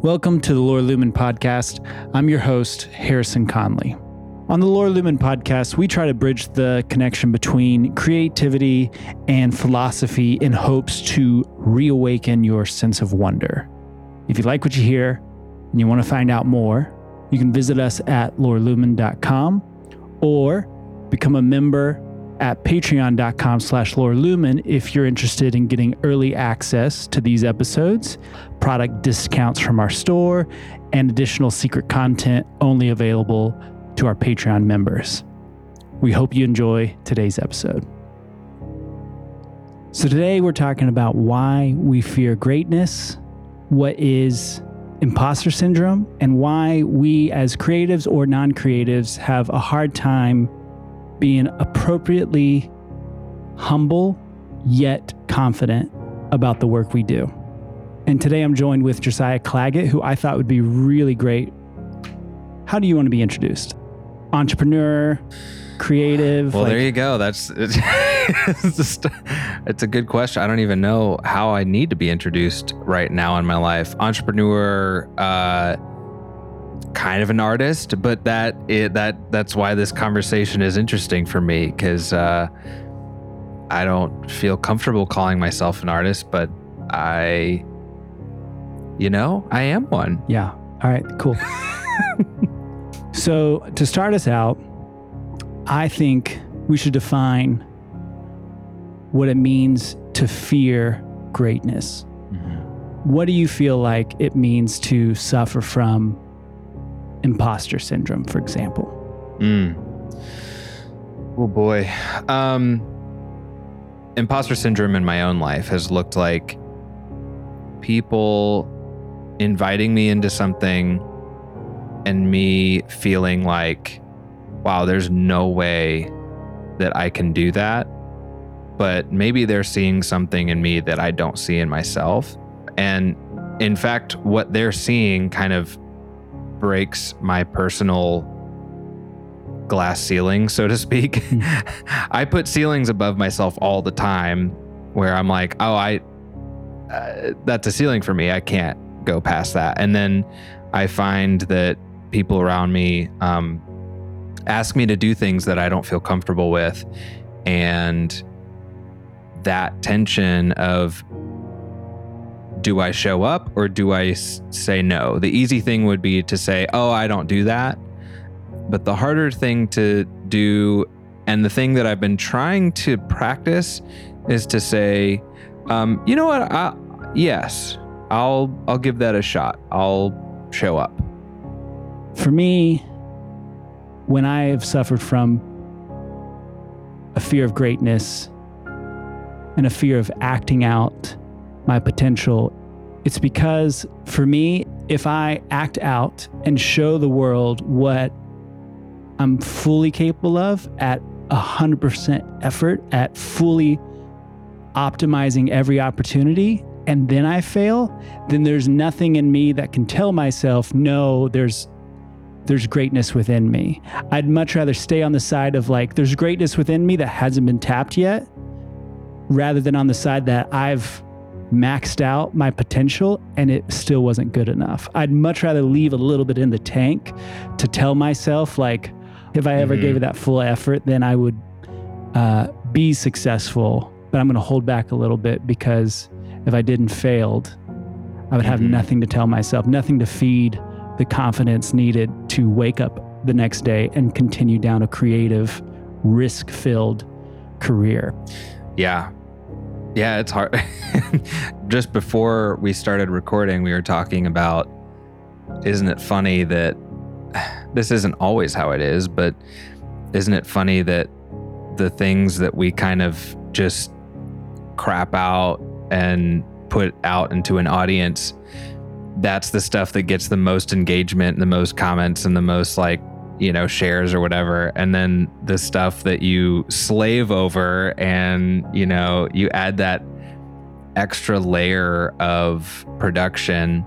Welcome to the Lore Lumin podcast. I'm your host, Harrison Conley. On the Lore Lumin podcast, we try to bridge the connection between creativity and philosophy in hopes to reawaken your sense of wonder. If you like what you hear and you want to find out more, you can visit us at lorelumin.com or become a member at patreon.com slash lorelumin if you're interested in getting early access to these episodes, product discounts from our store, and additional secret content only available to our Patreon members. We hope you enjoy today's episode. So, today we're talking about why we fear greatness, what is imposter syndrome, and why we as creatives or non creatives have a hard time being appropriately humble yet confident about the work we do. And today I'm joined with Josiah Clagett, who I thought would be really great. How do you want to be introduced? Entrepreneur, creative? Well, like- there you go. That's it's, it's just it's a good question. I don't even know how I need to be introduced right now in my life. Entrepreneur, uh, kind of an artist, but that it, that that's why this conversation is interesting for me because uh, I don't feel comfortable calling myself an artist, but I, you know, I am one. Yeah. All right, cool. so, to start us out, I think we should define what it means to fear greatness. What do you feel like it means to suffer from imposter syndrome, for example? Mm. Oh boy. Um imposter syndrome in my own life has looked like people inviting me into something and me feeling like wow, there's no way that I can do that. But maybe they're seeing something in me that I don't see in myself. And in fact, what they're seeing kind of breaks my personal glass ceiling, so to speak. I put ceilings above myself all the time where I'm like, oh, I, uh, that's a ceiling for me. I can't go past that. And then I find that people around me um, ask me to do things that I don't feel comfortable with. And that tension of do I show up or do I s- say no? The easy thing would be to say, oh, I don't do that. But the harder thing to do, and the thing that I've been trying to practice, is to say, um, you know what? I, yes, I'll I'll give that a shot. I'll show up. For me, when I have suffered from a fear of greatness and a fear of acting out my potential, it's because for me, if I act out and show the world what I'm fully capable of at 100% effort, at fully optimizing every opportunity, and then I fail, then there's nothing in me that can tell myself, no, there's there's greatness within me. I'd much rather stay on the side of like, there's greatness within me that hasn't been tapped yet, rather than on the side that I've maxed out my potential and it still wasn't good enough. I'd much rather leave a little bit in the tank to tell myself, like, if I ever Mhm. gave it that full effort, then I would uh, be successful. But I'm going to hold back a little bit because if I didn't failed, I would have Mhm. nothing to tell myself, nothing to feed the confidence needed to wake up the next day and continue down a creative, risk filled career. Yeah. Yeah, it's hard. Just before we started recording, we were talking about isn't it funny that this isn't always how it is, but isn't it funny that the things that we kind of just crap out and put out into an audience, that's the stuff that gets the most engagement, and the most comments, and the most like you know shares or whatever and then the stuff that you slave over and you know you add that extra layer of production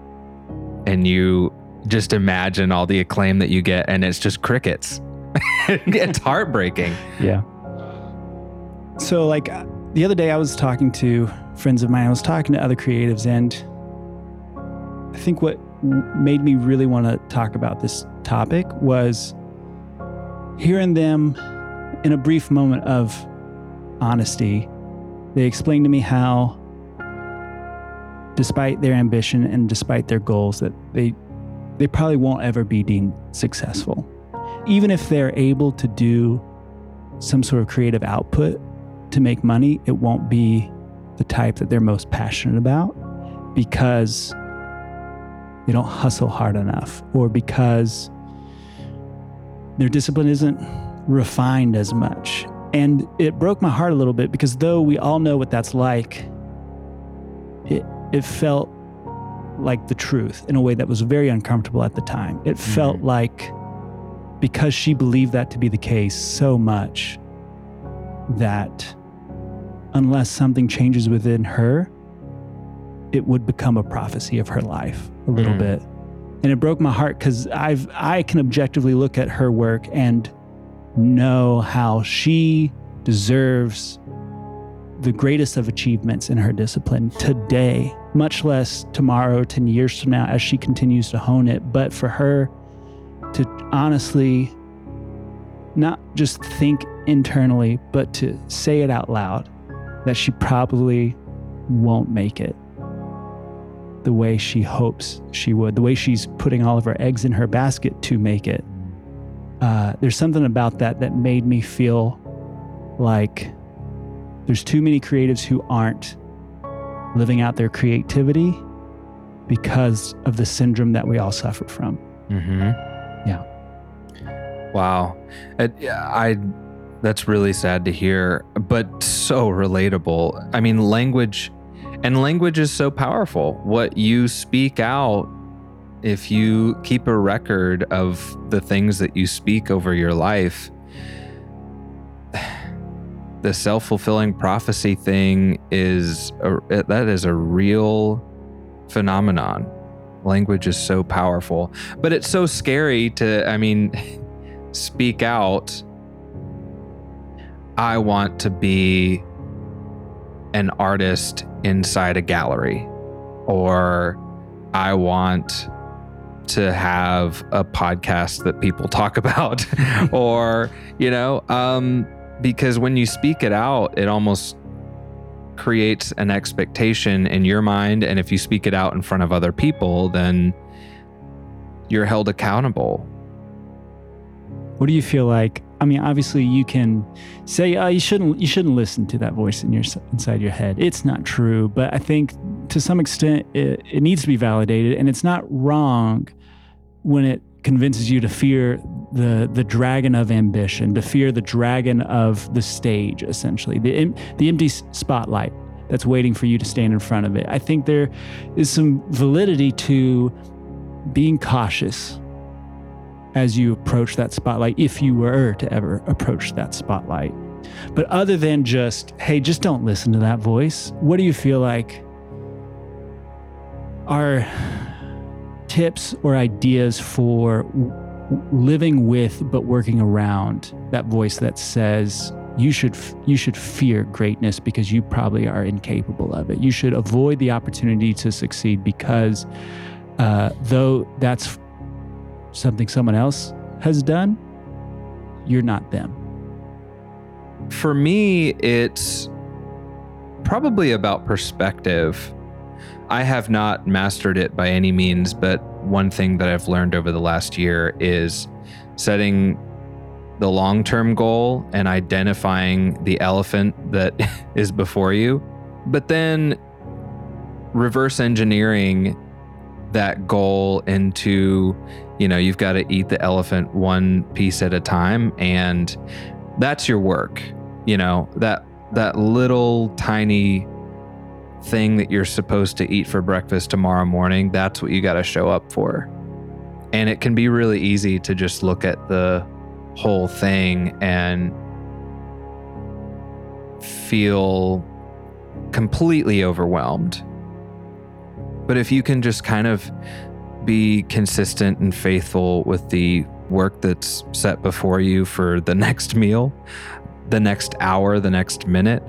and you just imagine all the acclaim that you get and it's just crickets it's heartbreaking Yeah. So, like the other day, I was talking to friends of mine, I was talking to other creatives, and I think what made me really want to talk about this topic was hearing them in a brief moment of honesty. They explained to me how, despite their ambition and despite their goals, that they they probably won't ever be deemed successful. Even if they're able to do some sort of creative output to make money, it won't be the type that they're most passionate about because they don't hustle hard enough or because their discipline isn't refined as much. And it broke my heart a little bit because though we all know what that's like, it, it felt like the truth in a way that was very uncomfortable at the time. It mm-hmm. felt like because she believed that to be the case so much that unless something changes within her, it would become a prophecy of her life a little mm. bit. And it broke my heart because I've I can objectively look at her work and know how she deserves the greatest of achievements in her discipline today, much less tomorrow, 10 years from now, as she continues to hone it. But for her to honestly not just think internally, but to say it out loud that she probably won't make it the way she hopes she would, the way she's putting all of her eggs in her basket to make it. Uh, there's something about that that made me feel like there's too many creatives who aren't living out their creativity because of the syndrome that we all suffer from. Mm-hmm. Yeah. Wow. It, I that's really sad to hear, but so relatable. I mean, language and language is so powerful. What you speak out if you keep a record of the things that you speak over your life, the self fulfilling prophecy thing is a, that is a real phenomenon. Language is so powerful, but it's so scary to, I mean, speak out. I want to be an artist inside a gallery, or I want to have a podcast that people talk about or you know um because when you speak it out it almost creates an expectation in your mind and if you speak it out in front of other people then you're held accountable. What do you feel like I mean, obviously, you can say oh, you shouldn't you shouldn't listen to that voice in your inside your head. It's not true, but I think to some extent it, it needs to be validated, and it's not wrong when it convinces you to fear the the dragon of ambition, to fear the dragon of the stage, essentially the the empty spotlight that's waiting for you to stand in front of it. I think there is some validity to being cautious as you approach that spotlight, if you were to ever approach that spotlight. But other than just, hey, just don't listen to that voice, what do you feel like are tips or ideas for living with but working around that voice that says you should you should fear greatness because you probably are incapable of it. You should avoid the opportunity to succeed because uh, though that's something someone else has done, you're not them. For me, it's probably about perspective. I have not mastered it by any means, but one thing that I've learned over the last year is setting the long term goal and identifying the elephant that is before you, but then reverse engineering that goal into you know you've got to eat the elephant one piece at a time and that's your work you know that that little tiny thing that you're supposed to eat for breakfast tomorrow morning that's what you got to show up for. And it can be really easy to just look at the whole thing and feel completely overwhelmed but if you can just kind of be consistent and faithful with the work that's set before you for the next meal, the next hour, the next minute,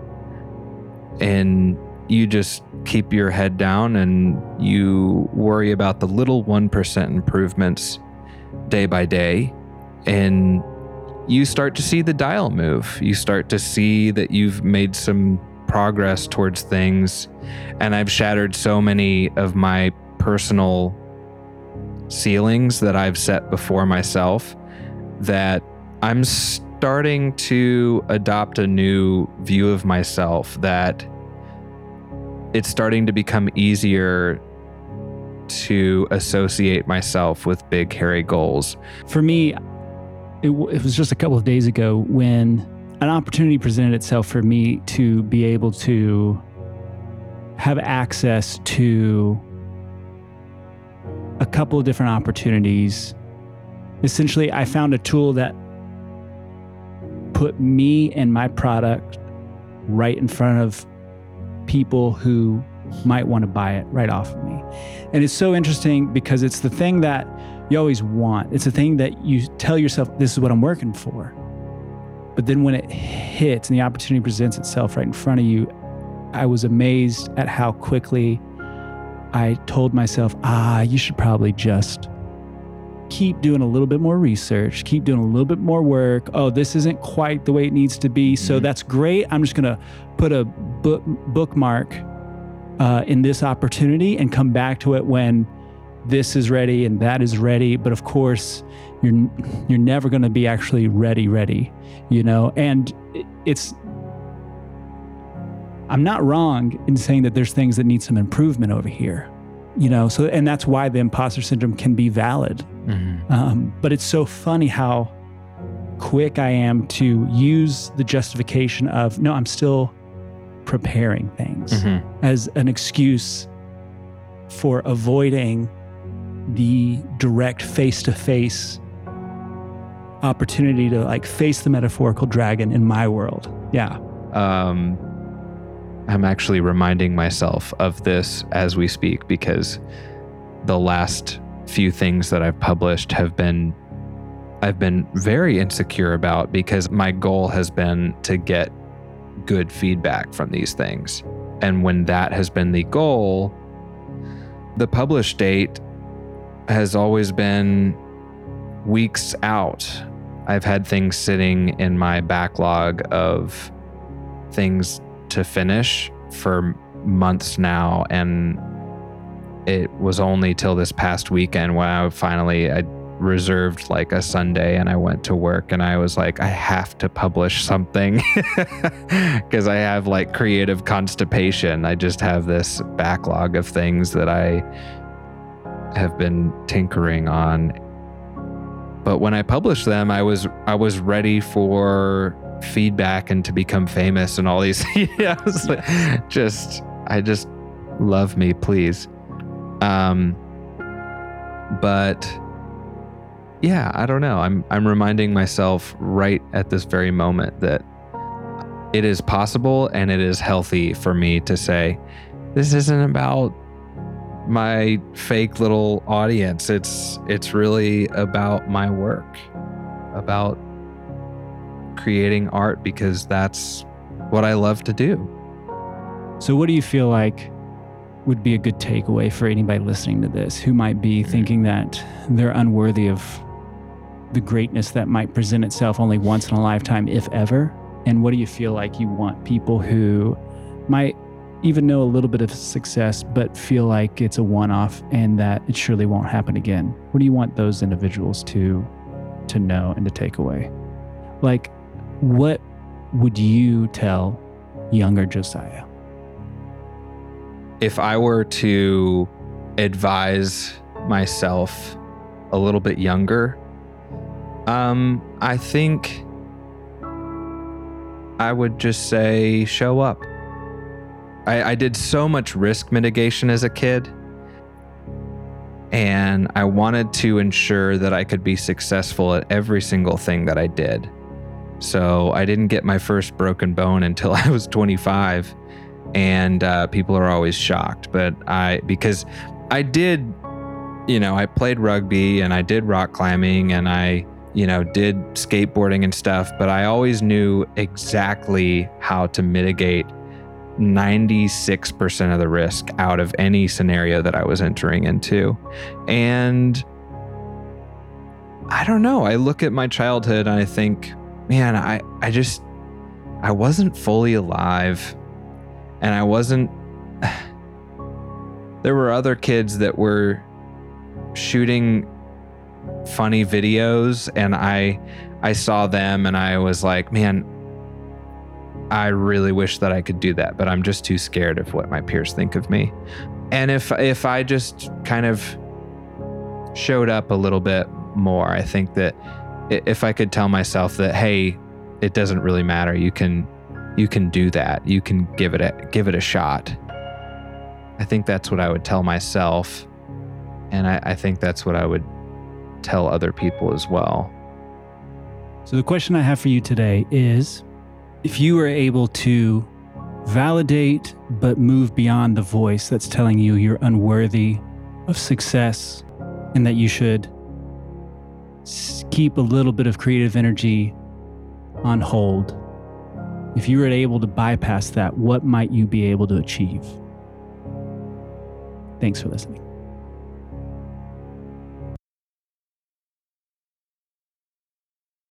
and you just keep your head down and you worry about the little 1% improvements day by day. And you start to see the dial move. You start to see that you've made some progress towards things. And I've shattered so many of my personal ceilings that I've set before myself that I'm starting to adopt a new view of myself that it's starting to become easier to associate myself with big, hairy goals. For me, it, it was just a couple of days ago when an opportunity presented itself for me to be able to have access to a couple of different opportunities. Essentially, I found a tool that put me and my product right in front of people who might want to buy it right off of me. And it's so interesting because it's the thing that you always want. It's the thing that you tell yourself, this is what I'm working for. But then when it hits and the opportunity presents itself right in front of you, I was amazed at how quickly I told myself, ah, you should probably just keep doing a little bit more research, keep doing a little bit more work. Oh, this isn't quite the way it needs to be. So mm-hmm. that's great. I'm just going to put a book, bookmark uh, in this opportunity and come back to it when this is ready and that is ready. But of course, you're you're never going to be actually ready, ready, you know. And it's I'm not wrong in saying that there's things that need some improvement over here, you know. So and that's why the imposter syndrome can be valid. Mm-hmm. Um, but it's so funny how quick I am to use the justification of no, I'm still preparing things mm-hmm. as an excuse for avoiding the direct face to face opportunity to like face the metaphorical dragon in my world. Yeah. Um, I'm actually reminding myself of this as we speak because the last few things that I've published have been I've been very insecure about because my goal has been to get good feedback from these things. And when that has been the goal, the publish date has always been weeks out. I've had things sitting in my backlog of things to finish for months now. And it was only till this past weekend when I finally I reserved like a Sunday and I went to work and I was like, I have to publish something because I have like creative constipation. I just have this backlog of things that I have been tinkering on. But when I published them, I was I was ready for feedback and to become famous and all these yeah, I was like, just I just love me, please. Um but yeah, I don't know. I'm I'm reminding myself right at this very moment that it is possible and it is healthy for me to say this isn't about my fake little audience. It's it's really about my work, about creating art because that's what I love to do. So what do you feel like would be a good takeaway for anybody listening to this who might be thinking that they're unworthy of the greatness that might present itself only once in a lifetime, if ever? And what do you feel like you want people who might even know a little bit of success, but feel like it's a one off and that it surely won't happen again? What do you want those individuals to, to know and to take away? Like, what would you tell younger Josiah? If I were to advise myself a little bit younger, um, I think I would just say show up. I, I did so much risk mitigation as a kid, and I wanted to ensure that I could be successful at every single thing that I did. So I didn't get my first broken bone until I was 25, and uh, people are always shocked. But I, because I did, you know, I played rugby and I did rock climbing and I you know, did skateboarding and stuff, but I always knew exactly how to mitigate 96% of the risk out of any scenario that I was entering into. And I don't know. I look at my childhood and I think, man, I, I just, I wasn't fully alive. And I wasn't, there were other kids that were shooting funny videos and I, I saw them and I was like, man, I really wish that I could do that, but I'm just too scared of what my peers think of me. And if if I just kind of showed up a little bit more, I think that if I could tell myself that hey, it doesn't really matter. You can you can do that. You can give it a give it a shot. I think that's what I would tell myself. And I, I think that's what I would tell other people as well. So the question I have for you today is if you were able to validate but move beyond the voice that's telling you you're unworthy of success and that you should keep a little bit of creative energy on hold, if you were able to bypass that, what might you be able to achieve? Thanks for listening.